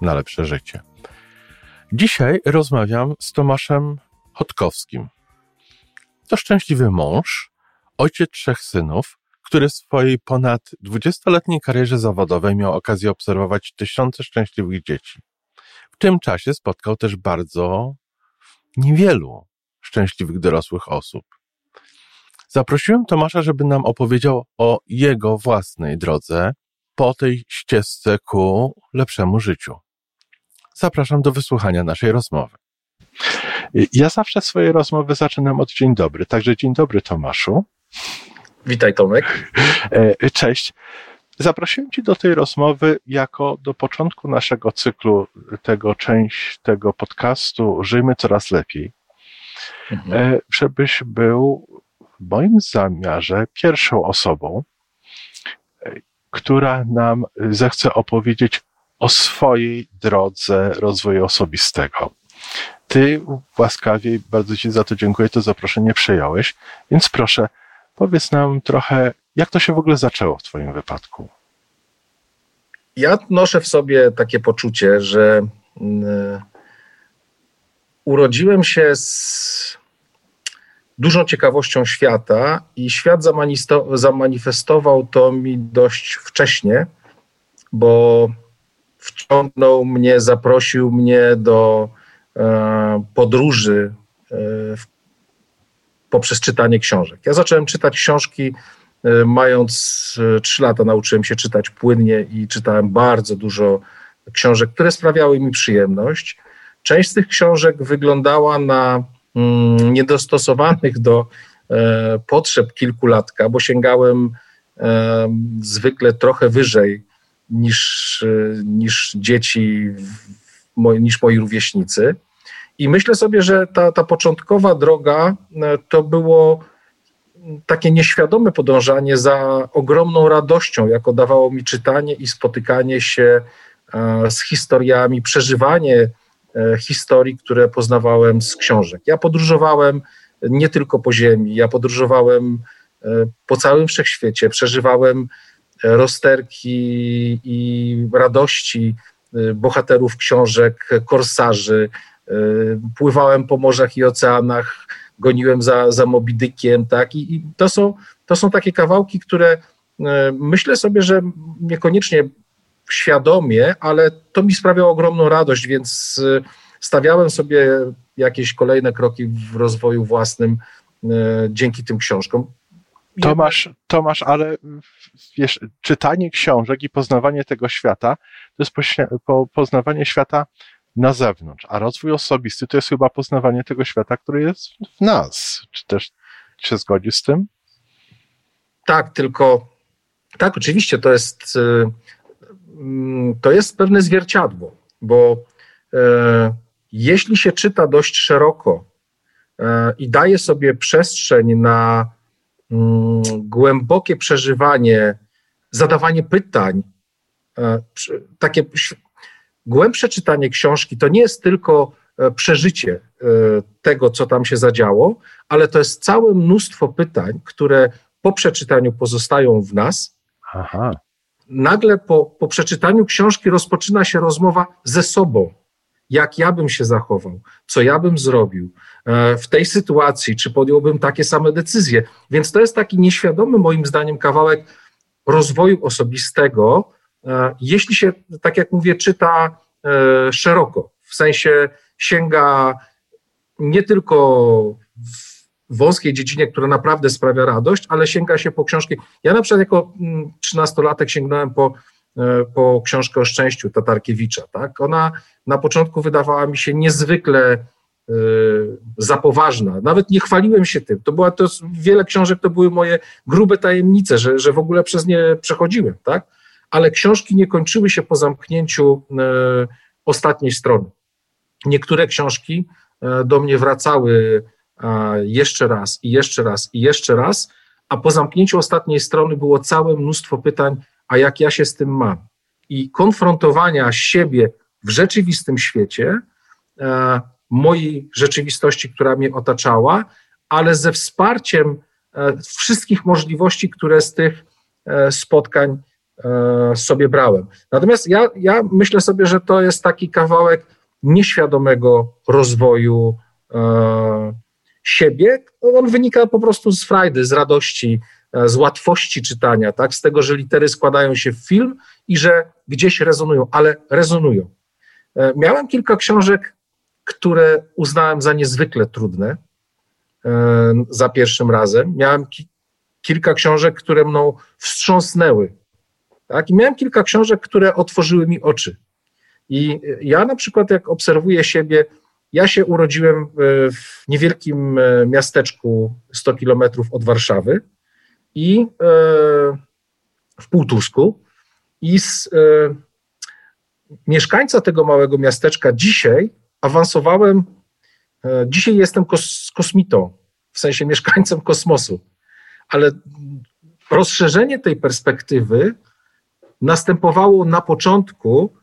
na lepsze życie. Dzisiaj rozmawiam z Tomaszem Chodkowskim. To szczęśliwy mąż, ojciec trzech synów, który w swojej ponad 20-letniej karierze zawodowej miał okazję obserwować tysiące szczęśliwych dzieci. W tym czasie spotkał też bardzo niewielu szczęśliwych dorosłych osób. Zaprosiłem Tomasza, żeby nam opowiedział o jego własnej drodze po tej ścieżce ku lepszemu życiu. Zapraszam do wysłuchania naszej rozmowy. Ja zawsze swoje rozmowy zaczynam od dzień dobry, także dzień dobry Tomaszu. Witaj Tomek. E, cześć. Zaprosiłem Cię do tej rozmowy jako do początku naszego cyklu, tego część tego podcastu Żyjmy Coraz Lepiej, mhm. E, żebyś był w moim zamiarze pierwszą osobą, e, która nam zechce opowiedzieć o swojej drodze rozwoju osobistego. Ty łaskawie, bardzo Ci za to dziękuję, to zaproszenie przyjąłeś, więc proszę, powiedz nam trochę, jak to się w ogóle zaczęło w Twoim wypadku? Ja noszę w sobie takie poczucie, że mm, urodziłem się z dużą ciekawością świata i świat zamanifestował to mi dość wcześnie, bo wciągnął mnie, zaprosił mnie do e, podróży e, poprzez czytanie książek. Ja zacząłem czytać książki e, mając trzy lata, nauczyłem się czytać płynnie i czytałem bardzo dużo książek, które sprawiały mi przyjemność. Część z tych książek wyglądała na mm, niedostosowanych do potrzeb kilkulatka, bo sięgałem zwykle trochę wyżej niż, niż dzieci, niż moi rówieśnicy. I myślę sobie, że ta, ta początkowa droga e, to było takie nieświadome podążanie za ogromną radością, jako dawało mi czytanie i spotykanie się e, z historiami, przeżywanie e, historii, które poznawałem z książek. Ja podróżowałem nie tylko po ziemi, ja podróżowałem po całym wszechświecie, przeżywałem rozterki i radości y, bohaterów książek, korsarzy. Y, pływałem po morzach i oceanach, goniłem za, za Mobidykiem, tak? I, I, to, są, to są takie kawałki, które y, myślę sobie, że niekoniecznie świadomie, ale to mi sprawiało ogromną radość, więc stawiałem sobie jakieś kolejne kroki w rozwoju własnym dzięki tym książkom. Tomasz, Tomasz, ale wiesz, czytanie książek i poznawanie tego świata to jest po, poznawanie świata na zewnątrz, a rozwój osobisty to jest chyba poznawanie tego świata, który jest w nas. Czy też się zgodzi z tym? Tak, tylko tak, oczywiście to jest y, mm, to jest pewne zwierciadło, bo e, jeśli się czyta dość szeroko e, i daje sobie przestrzeń na głębokie przeżywanie, zadawanie pytań, e, takie głębsze czytanie książki to nie jest tylko e, przeżycie e, tego, co tam się zadziało, ale to jest całe mnóstwo pytań, które po przeczytaniu pozostają w nas. Aha. Nagle po, po przeczytaniu książki rozpoczyna się rozmowa ze sobą jak ja bym się zachował, co ja bym zrobił e, w tej sytuacji, czy podjąłbym takie same decyzje. Więc to jest taki nieświadomy, moim zdaniem, kawałek rozwoju osobistego, e, jeśli się, tak jak mówię, czyta e, szeroko, w sensie sięga nie tylko w wąskiej dziedzinie, która naprawdę sprawia radość, ale sięga się po książki. Ja na przykład jako mm, trzynastolatek sięgnąłem po po książkę o szczęściu Tatarkiewicza. Tak? Ona na początku wydawała mi się niezwykle e, za poważna. Nawet nie chwaliłem się tym. To była to, wiele książek to były moje grube tajemnice, że, że w ogóle przez nie przechodziłem, tak? Ale książki nie kończyły się po zamknięciu ostatniej strony. Niektóre książki e, do mnie wracały jeszcze raz i jeszcze raz i jeszcze raz, a po zamknięciu ostatniej strony było całe mnóstwo pytań, a jak ja się z tym mam? I konfrontowania siebie w rzeczywistym świecie, e, mojej rzeczywistości, która mnie otaczała, ale ze wsparciem e, wszystkich możliwości, które z tych e, spotkań sobie brałem. Natomiast ja, ja myślę sobie, że to jest taki kawałek nieświadomego rozwoju siebie. On wynika po prostu z frajdy, z radości, z łatwości czytania, tak? z tego, że litery składają się w film i że gdzieś rezonują, ale rezonują. E, miałem kilka książek, które uznałem za niezwykle trudne e, za pierwszym razem. Miałem ki kilka książek, które mną wstrząsnęły. Tak? I miałem kilka książek, które otworzyły mi oczy. I ja na przykład, jak obserwuję siebie, ja się urodziłem w niewielkim e, miasteczku 100 kilometrów od Warszawy i w Półtusku. I z, mieszkańca tego małego miasteczka dzisiaj awansowałem, e, dzisiaj jestem kos, kosmitą, w sensie mieszkańcem kosmosu, ale rozszerzenie tej perspektywy następowało na początku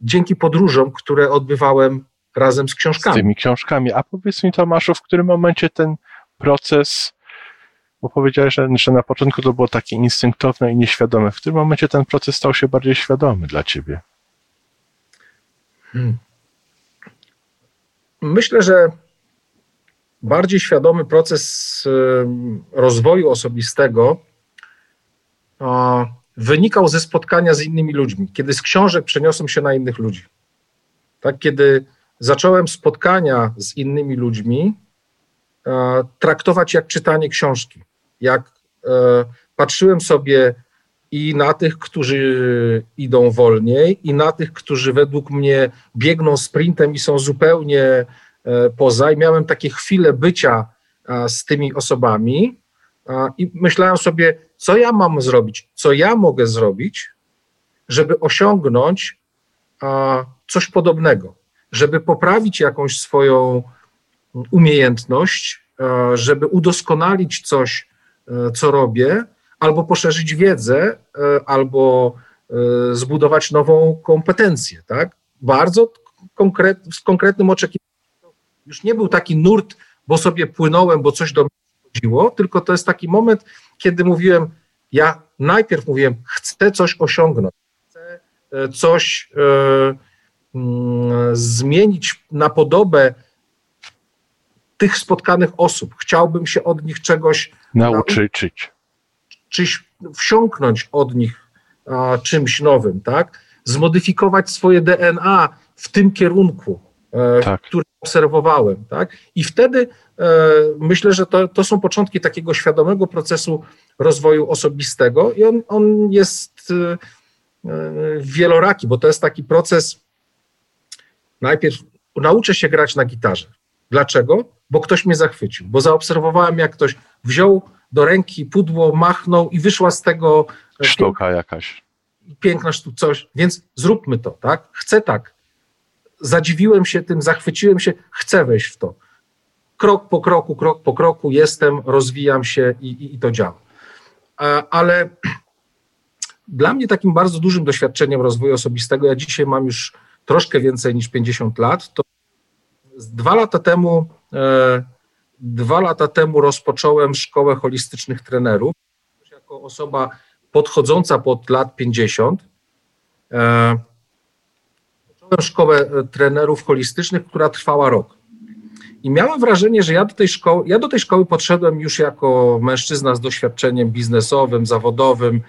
dzięki podróżom, które odbywałem razem z książkami. Z tymi książkami. A powiedz mi, Tomaszu, w którym momencie ten proces, bo powiedziałeś, że, że na początku to było takie instynktowne i nieświadome, w którym momencie ten proces stał się bardziej świadomy dla ciebie? Hmm. Myślę, że bardziej świadomy proces rozwoju osobistego wynikał ze spotkania z innymi ludźmi, kiedy z książek przeniosłem się na innych ludzi. Tak, kiedy zacząłem spotkania z innymi ludźmi traktować jak czytanie książki, jak e, patrzyłem sobie i na tych, którzy idą wolniej, i na tych, którzy według mnie biegną sprintem i są zupełnie e, poza. I miałem takie chwile bycia z tymi osobami i myślałem sobie, co ja mam zrobić, co ja mogę zrobić, żeby osiągnąć coś podobnego, żeby poprawić jakąś swoją umiejętność, żeby udoskonalić coś, e, co robię, albo poszerzyć wiedzę, e, albo e, zbudować nową kompetencję, tak? Bardzo konkret, z konkretnym oczekiwaniem. Już nie był taki nurt, bo sobie płynąłem, bo coś do mnie chodziło, tylko to jest taki moment, kiedy mówiłem, ja najpierw mówiłem, chcę coś osiągnąć, chcę e, coś e, mm, zmienić na podobę tych spotkanych osób. Chciałbym się od nich czegoś nauczyć czyś wsiąknąć od nich a, czymś nowym, tak? Zmodyfikować swoje DNA w tym kierunku, e, tak. który obserwowałem, tak? I wtedy e, myślę, że to, to są początki takiego świadomego procesu rozwoju osobistego i on, on jest e, e wieloraki, bo to jest taki proces najpierw nauczę się grać na gitarze. Dlaczego? Bo ktoś mnie zachwycił, bo zaobserwowałem, jak ktoś wziął do ręki pudło, machnął i wyszła z tego e, sztuka jakaś. Piękna sztuka, coś, więc zróbmy to, tak? Chcę tak. Zadziwiłem się tym, zachwyciłem się, chcę wejść w to. Krok po kroku, krok po kroku jestem, rozwijam się i, i, i to działa. E, ale dla mnie takim bardzo dużym doświadczeniem rozwoju osobistego, ja dzisiaj mam już troszkę więcej niż 50 lat, to dwa lata temu e, Dwa lata temu rozpocząłem szkołę holistycznych trenerów. Jako osoba podchodząca pod lat 50, e, zacząłem szkołę e, trenerów holistycznych, która trwała rok. I miałem wrażenie, że ja do tej szkoły, ja do tej szkoły podszedłem już jako mężczyzna z doświadczeniem biznesowym, zawodowym,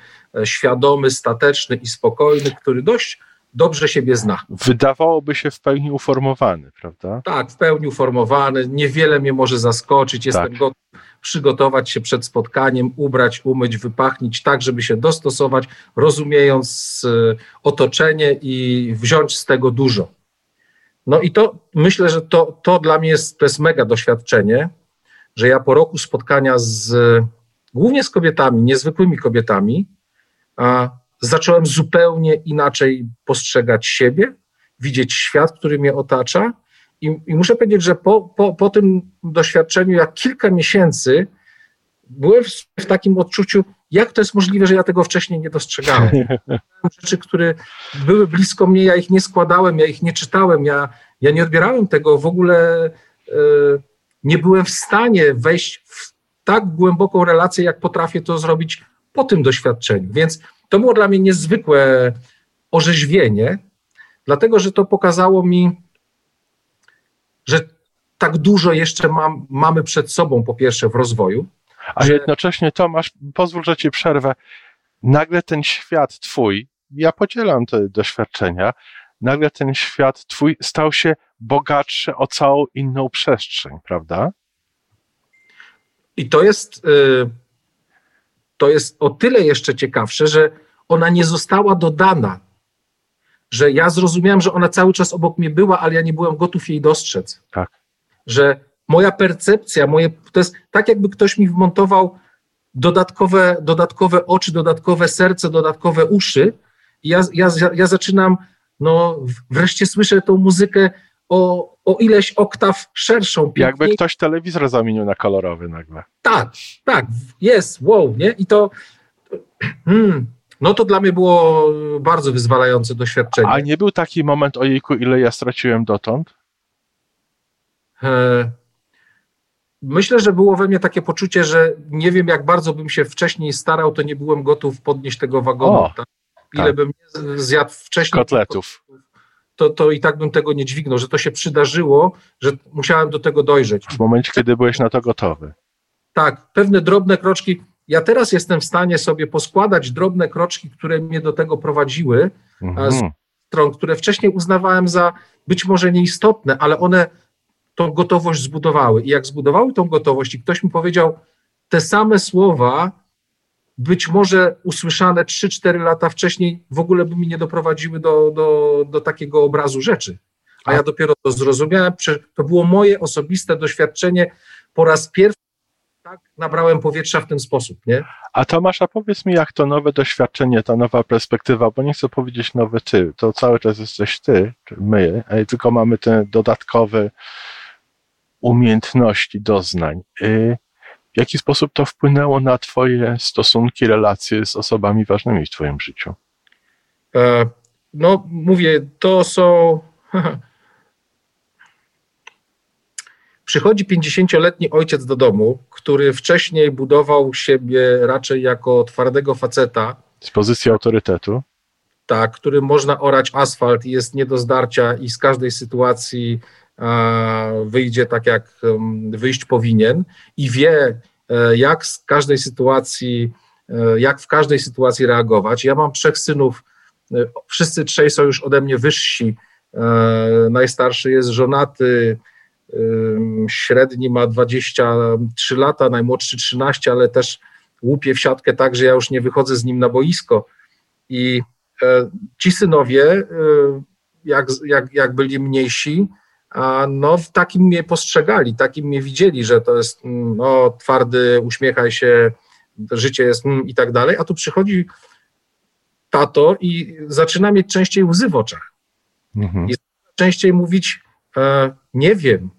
świadomy, stateczny i spokojny, który dość dobrze siebie zna. Wydawałoby się w pełni uformowany, prawda? Tak, w pełni uformowany. Niewiele mnie może zaskoczyć. Jestem tak. gotów przygotować się przed spotkaniem, ubrać, umyć, wypachnić, tak, żeby się dostosować, rozumiejąc e, otoczenie i wziąć z tego dużo. No i to myślę, że to, to dla mnie jest, to jest mega doświadczenie, że ja po roku spotkania z głównie z kobietami, niezwykłymi kobietami, a zacząłem zupełnie inaczej postrzegać siebie widzieć świat, który mnie otacza. I, i muszę powiedzieć, że po, po, po tym doświadczeniu, jak kilka miesięcy, byłem w, w takim odczuciu, jak to jest możliwe, że ja tego wcześniej nie dostrzegałem. Rzeczy, które były blisko mnie, ja ich nie składałem, ja ich nie czytałem, ja, ja nie odbierałem tego w ogóle. E, nie byłem w stanie wejść w tak głęboką relację, jak potrafię to zrobić po tym doświadczeniu. Więc to było dla mnie niezwykłe orzeźwienie, dlatego że to pokazało mi, że tak dużo jeszcze mam, mamy przed sobą, po pierwsze, w rozwoju. A że... jednocześnie, Tomasz, pozwól, że ci przerwę. Nagle ten świat twój, ja podzielam te doświadczenia, nagle ten świat twój stał się bogatszy o całą inną przestrzeń, prawda? I to jest, y, to jest o tyle jeszcze ciekawsze, że ona nie została dodana, że ja zrozumiałem, że ona cały czas obok mnie była, ale ja nie byłem gotów jej dostrzec. Tak. Że moja percepcja, moje, to jest tak, jakby ktoś mi wmontował dodatkowe, dodatkowe oczy, dodatkowe serce, dodatkowe uszy. I ja, ja, ja zaczynam, no wreszcie słyszę tą muzykę o, o ileś oktaw szerszą. Piękniej. Jakby ktoś telewizor zamienił na kolorowy nagle. Tak, tak, jest, wow, nie? I to, hmm, no to dla mnie było bardzo wyzwalające doświadczenie. A nie był taki moment, ojejku, ile ja straciłem dotąd? E, myślę, że było we mnie takie poczucie, że nie wiem, jak bardzo bym się wcześniej starał, to nie byłem gotów podnieść tego wagonu. O, tak? Ile tak. bym zjadł wcześniej. Kotletów to, to i tak bym tego nie dźwignął, że to się przydarzyło, że musiałem do tego dojrzeć. W momencie, kiedy byłeś na to gotowy. Tak, pewne drobne kroczki. Ja teraz jestem w stanie sobie poskładać drobne kroczki, które mnie do tego prowadziły, mhm. z stron, które wcześniej uznawałem za być może nieistotne, ale one tą gotowość zbudowały. I jak zbudowały tą gotowość, i ktoś mi powiedział te same słowa, być może usłyszane 3-4 lata wcześniej w ogóle by mi nie doprowadziły do, do, do takiego obrazu rzeczy. A ja dopiero to zrozumiałem, to było moje osobiste doświadczenie. Po raz pierwszy tak nabrałem powietrza w ten sposób, nie? A Tomasz, a powiedz mi, jak to nowe doświadczenie, ta nowa perspektywa, bo nie chcę powiedzieć nowy ty, to cały czas jesteś ty, my, tylko mamy te dodatkowe umiejętności, doznań. Y, w jaki sposób to wpłynęło na Twoje stosunki, relacje z osobami ważnymi w Twoim życiu? E, no, mówię, to są. Przychodzi 50-letni ojciec do domu, który wcześniej budował siebie raczej jako twardego faceta. Z pozycji autorytetu. Tak, którym można orać asfalt i jest nie do zdarcia i z każdej sytuacji wyjdzie tak, jak wyjść powinien i wie, e, jak z każdej sytuacji, e, jak w każdej sytuacji reagować. Ja mam trzech synów, e, wszyscy trzej są już ode mnie wyżsi. Najstarszy jest żonaty, średni ma 23 lata, najmłodszy 13, ale też łupie w siatkę tak, że ja już nie wychodzę z nim na boisko. I ci synowie, jak, jak, jak byli mniejsi, no takim mnie postrzegali, takim mnie widzieli, że to jest mm, no, twardy, uśmiechaj się, życie jest mm, i tak dalej, a tu przychodzi tato i zaczyna mieć częściej łzy w oczach. Mhm. I częściej mówić e, nie wiem.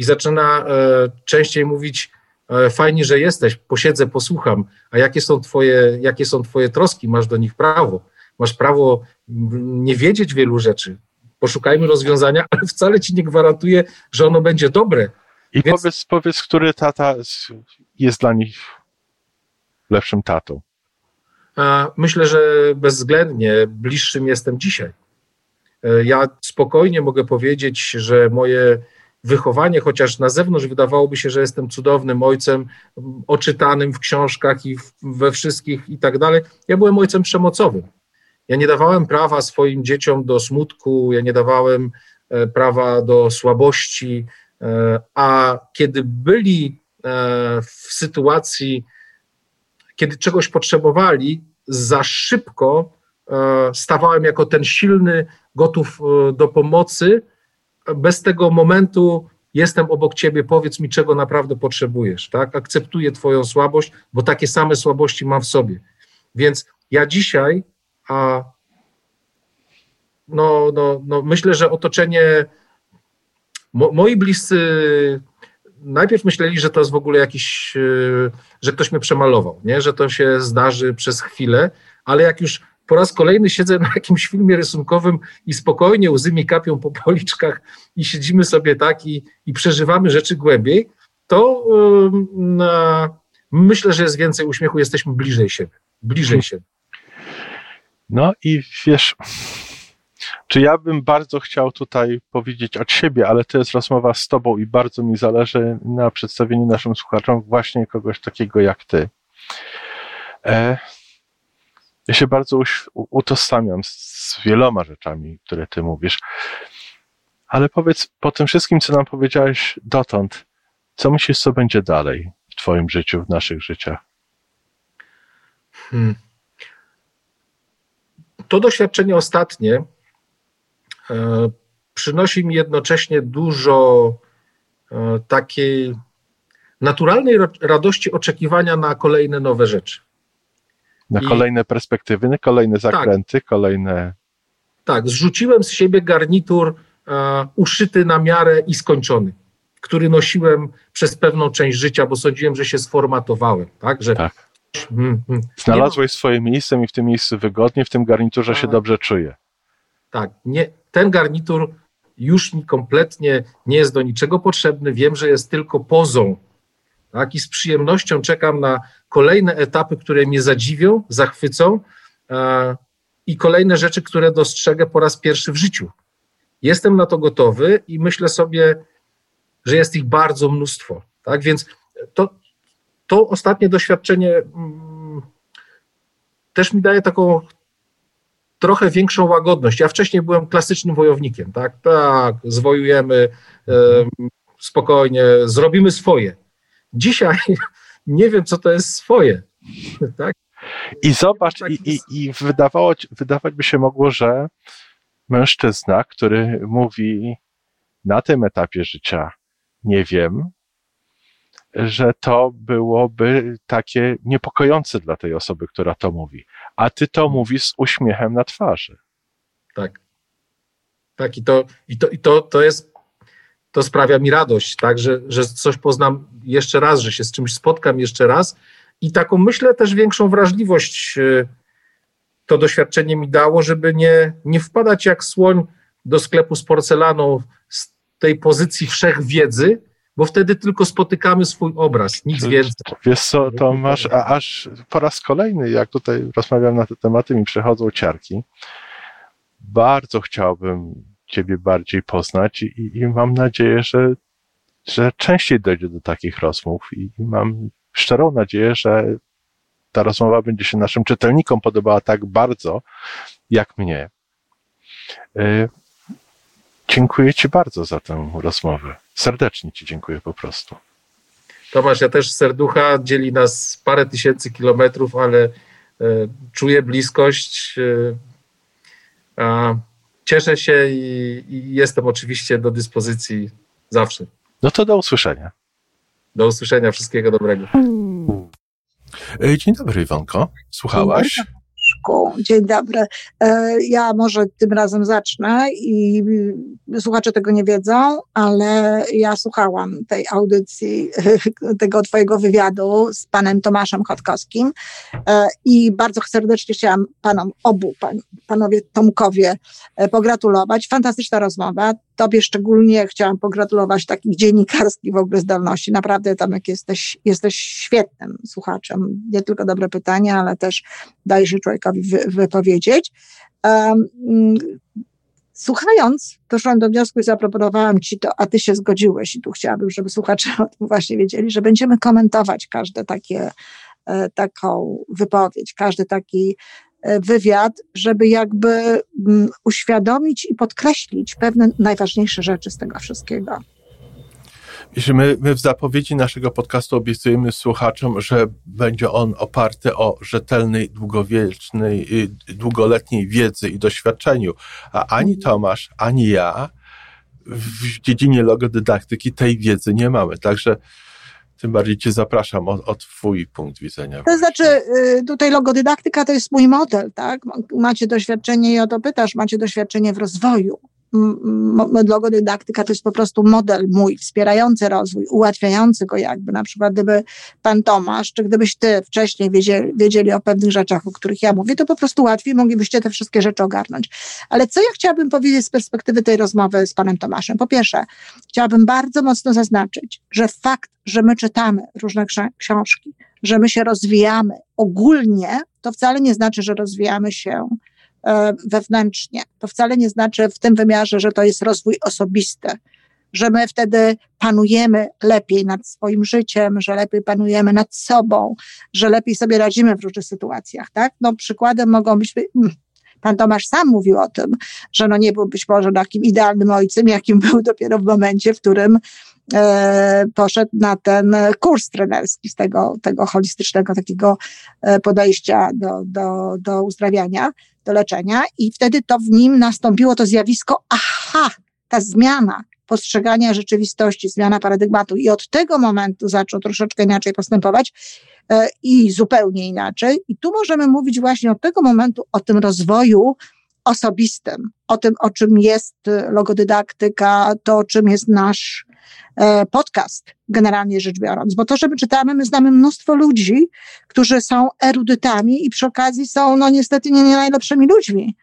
I zaczyna e, częściej mówić e, fajnie, że jesteś, posiedzę, posłucham, a jakie są twoje, jakie są twoje troski, masz do nich prawo. Masz prawo nie wiedzieć wielu rzeczy, poszukajmy rozwiązania, ale wcale ci nie gwarantuje, że ono będzie dobre. I Więc... powiedz, powiedz, który tata jest dla nich lepszym tatą? Myślę, że bezwzględnie bliższym jestem dzisiaj. E, ja spokojnie mogę powiedzieć, że moje wychowanie, chociaż na zewnątrz wydawałoby się, że jestem cudownym ojcem, oczytanym w książkach i we wszystkich i tak dalej, ja byłem ojcem przemocowym. Ja nie dawałem prawa swoim dzieciom do smutku, ja nie dawałem e, prawa do słabości, e, a kiedy byli e, w sytuacji, kiedy czegoś potrzebowali, za szybko stawałem jako ten silny, gotów do pomocy. Bez tego momentu jestem obok ciebie, powiedz mi, czego naprawdę potrzebujesz, tak? Akceptuję twoją słabość, bo takie same słabości mam w sobie. Więc ja dzisiaj a no, no, no myślę, że otoczenie, mo, moi bliscy najpierw myśleli, że to jest w ogóle jakiś, e, że ktoś mnie przemalował, nie? że to się zdarzy przez chwilę, ale jak już po raz kolejny siedzę na jakimś filmie rysunkowym i spokojnie łzy mi kapią po policzkach i siedzimy sobie tak i, i przeżywamy rzeczy głębiej, to myślę, że jest więcej uśmiechu, jesteśmy bliżej siebie. Bliżej siebie. No i wiesz, czy ja bym bardzo chciał tutaj powiedzieć od siebie, ale to jest rozmowa z Tobą i bardzo mi zależy na przedstawieniu naszym słuchaczom właśnie kogoś takiego jak Ty. E, ja się bardzo utożsamiam z wieloma rzeczami, które Ty mówisz. Ale powiedz, po tym wszystkim, co nam powiedziałeś dotąd, co myślisz, co będzie dalej w Twoim życiu, w naszych życiach? Hmm. To doświadczenie ostatnie e, przynosi mi jednocześnie dużo e, takiej naturalnej radości oczekiwania na kolejne nowe rzeczy. Na I, kolejne perspektywy, na kolejne tak. zakręty, tak, kolejne. Tak, zrzuciłem z siebie garnitur e, uszyty na miarę i skończony, który nosiłem przez pewną część życia, bo sądziłem, że się sformatowałem. Tak, że tak. Hmm, hmm. Znalazłeś swoje miejsce i w tym miejscu wygodnie, w tym garniturze się tak. dobrze czuję. Tak, nie, ten garnitur już mi kompletnie nie jest do niczego potrzebny. Wiem, że jest tylko pozą tak? I z przyjemnością czekam na kolejne etapy, które mnie zadziwią, zachwycą e, i kolejne rzeczy, które dostrzegę po raz pierwszy w życiu. Jestem na to gotowy i myślę sobie, że jest ich bardzo mnóstwo. Tak? Więc to, to ostatnie doświadczenie mm, też mi daje taką trochę większą łagodność. Ja wcześniej byłem klasycznym wojownikiem, tak, tak, zwojujemy e, spokojnie, zrobimy swoje. Dzisiaj nie wiem, co to jest swoje. Tak? I zobacz, tak i, i, i wydawało, wydawać by się mogło, że mężczyzna, który mówi na tym etapie życia, nie wiem, że to byłoby takie niepokojące dla tej osoby, która to mówi. A ty to mówisz z uśmiechem na twarzy. Tak. Tak, i to, i to, i to, to jest to sprawia mi radość, tak, że, że coś poznam jeszcze raz, że się z czymś spotkam jeszcze raz i taką myślę też większą wrażliwość y, to doświadczenie mi dało, żeby nie, nie wpadać jak słoń do sklepu z porcelaną z tej pozycji wszechwiedzy, bo wtedy tylko spotykamy swój obraz, nic więcej. Wiesz co, to masz, a aż po raz kolejny, jak tutaj rozmawiam na te tematy, mi przechodzą ciarki. Bardzo chciałbym Ciebie bardziej poznać i, i mam nadzieję, że, że częściej dojdzie do takich rozmów i mam szczerą nadzieję, że ta rozmowa będzie się naszym czytelnikom podobała tak bardzo, jak mnie. Y, dziękuję Ci bardzo za tę rozmowę. Serdecznie Ci dziękuję po prostu. Tomasz, ja też serducha, dzieli nas parę tysięcy kilometrów, ale y, czuję bliskość. Y, a cieszę się i, i jestem oczywiście do dyspozycji zawsze. No to do usłyszenia. Do usłyszenia, wszystkiego dobrego. Dzień dobry, Iwonko. Słuchałaś? Dzień dobry. E, ja może tym razem zacznę i słuchacze tego nie wiedzą, ale ja słuchałam tej audycji, tego twojego wywiadu z panem Tomaszem Chodkowskim e, i bardzo serdecznie chciałam panom obu, pan, panowie Tomkowie e, pogratulować. Fantastyczna rozmowa. Tobie szczególnie chciałam pogratulować takich dziennikarskich w ogóle zdolności. Naprawdę Tomek jesteś, jesteś świetnym słuchaczem. Nie tylko dobre pytania, ale też dajesz człowiekowi wypowiedzieć. Um, słuchając, doszłam do wniosku i zaproponowałam Ci to, a Ty się zgodziłeś i tu chciałabym, żeby słuchacze o tym właśnie wiedzieli, że będziemy komentować każde takie, e, taką wypowiedź, każdy taki E, wywiad, żeby jakby mm, uświadomić i podkreślić pewne najważniejsze rzeczy z tego wszystkiego. My, my w zapowiedzi naszego podcastu obiecujemy słuchaczom, że będzie on oparty o rzetelnej, długowiecznej, y, długoletniej wiedzy i doświadczeniu. A ani mhm. Tomasz, ani ja w dziedzinie logodydaktyki tej wiedzy nie mamy. Także Tym bardziej Cię zapraszam o, o Twój punkt widzenia. To znaczy, y, tutaj logodydaktyka to jest mój model, tak? Macie doświadczenie i o to pytasz, macie doświadczenie w rozwoju logodydaktyka to jest po prostu model mój, wspierający rozwój, ułatwiający go jakby. Na przykład gdyby pan Tomasz, czy gdybyś ty wcześniej wiedzieli, wiedzieli o pewnych rzeczach, o których ja mówię, to po prostu łatwiej moglibyście te wszystkie rzeczy ogarnąć. Ale co ja chciałabym powiedzieć z perspektywy tej rozmowy z panem Tomaszem? Po pierwsze, chciałabym bardzo mocno zaznaczyć, że fakt, że my czytamy różne książki, że my się rozwijamy ogólnie, to wcale nie znaczy, że rozwijamy się wewnętrznie. To wcale nie znaczy w tym wymiarze, że to jest rozwój osobisty, że my wtedy panujemy lepiej nad swoim życiem, że lepiej panujemy nad sobą, że lepiej sobie radzimy w różnych sytuacjach, tak? No przykładem mogą być, pan Tomasz sam mówił o tym, że no nie był być może takim idealnym ojcem, jakim był dopiero w momencie, w którym e, poszedł na ten kurs trenerski z tego, tego holistycznego takiego e, podejścia do, do, do uzdrawiania do leczenia i wtedy to w nim nastąpiło to zjawisko, aha, ta zmiana postrzegania rzeczywistości, zmiana paradygmatu i od tego momentu zaczął troszeczkę inaczej postępować e, i zupełnie inaczej. I tu możemy mówić właśnie od tego momentu o tym rozwoju osobistym, o tym, o czym jest logodydaktyka, to, czym jest nasz E, podcast, generalnie rzecz biorąc, bo to, że my czytamy, my znamy mnóstwo ludzi, którzy są erudytami i przy okazji są, no niestety, nie, nie najlepszymi ludźmi,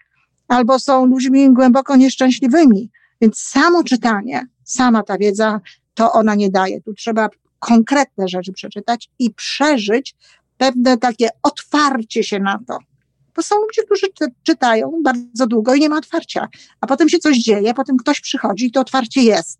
albo są ludźmi głęboko nieszczęśliwymi. Więc samo czytanie, sama ta wiedza, to ona nie daje. Tu trzeba konkretne rzeczy przeczytać i przeżyć pewne takie otwarcie się na to. Bo są ludzie, którzy czytają bardzo długo i nie ma otwarcia, a potem się coś dzieje, potem ktoś przychodzi i to otwarcie jest.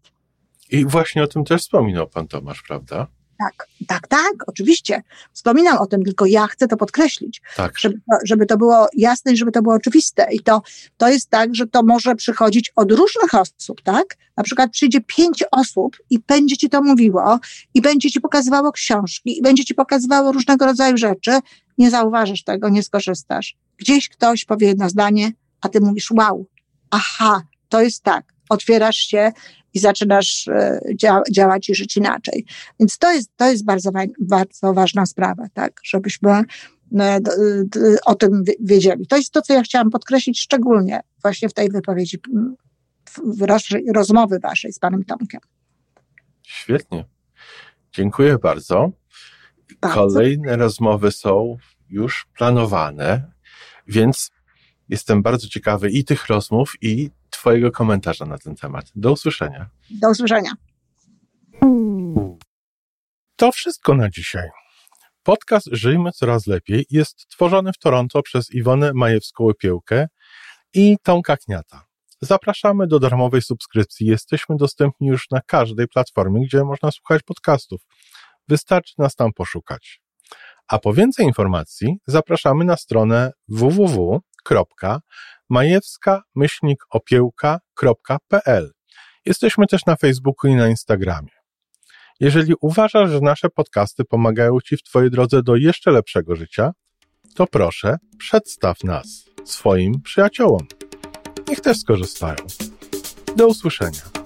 I właśnie o tym też wspominał pan Tomasz, prawda? Tak, tak, tak, oczywiście. Wspominam o tym, tylko ja chcę to podkreślić, tak. żeby, żeby to było jasne i żeby to było oczywiste. I to, to jest tak, że to może przychodzić od różnych osób, tak? Na przykład przyjdzie pięć osób i będzie ci to mówiło, i będzie ci pokazywało książki, i będzie ci pokazywało różnego rodzaju rzeczy. Nie zauważysz tego, nie skorzystasz. Gdzieś ktoś powie jedno zdanie, a ty mówisz, wow, aha, to jest tak. Otwierasz się i zaczynasz e, dzia działać i żyć inaczej. Więc to jest, to jest bardzo, bardzo ważna sprawa, tak, żebyśmy e, o tym wiedzieli. To jest to, co ja chciałam podkreślić szczególnie właśnie w tej wypowiedzi, w rozmowy waszej z panem Tomkiem. Świetnie. Dziękuję bardzo. bardzo. Kolejne rozmowy są już planowane, więc jestem bardzo ciekawy i tych rozmów, i Twojego komentarza na ten temat. Do usłyszenia. Do usłyszenia. To wszystko na dzisiaj. Podcast Żyjmy Coraz Lepiej jest tworzony w Toronto przez Iwonę Majewską-Opiełkę i Tomka Kniata. Zapraszamy do darmowej subskrypcji. Jesteśmy dostępni już na każdej platformie, gdzie można słuchać podcastów. Wystarczy nas tam poszukać. A po więcej informacji zapraszamy na stronę www majewska-opiełka.pl. Jesteśmy też na Facebooku i na Instagramie. Jeżeli uważasz, że nasze podcasty pomagają Ci w Twojej drodze do jeszcze lepszego życia, to proszę, przedstaw nas swoim przyjaciołom. Niech też skorzystają. Do usłyszenia.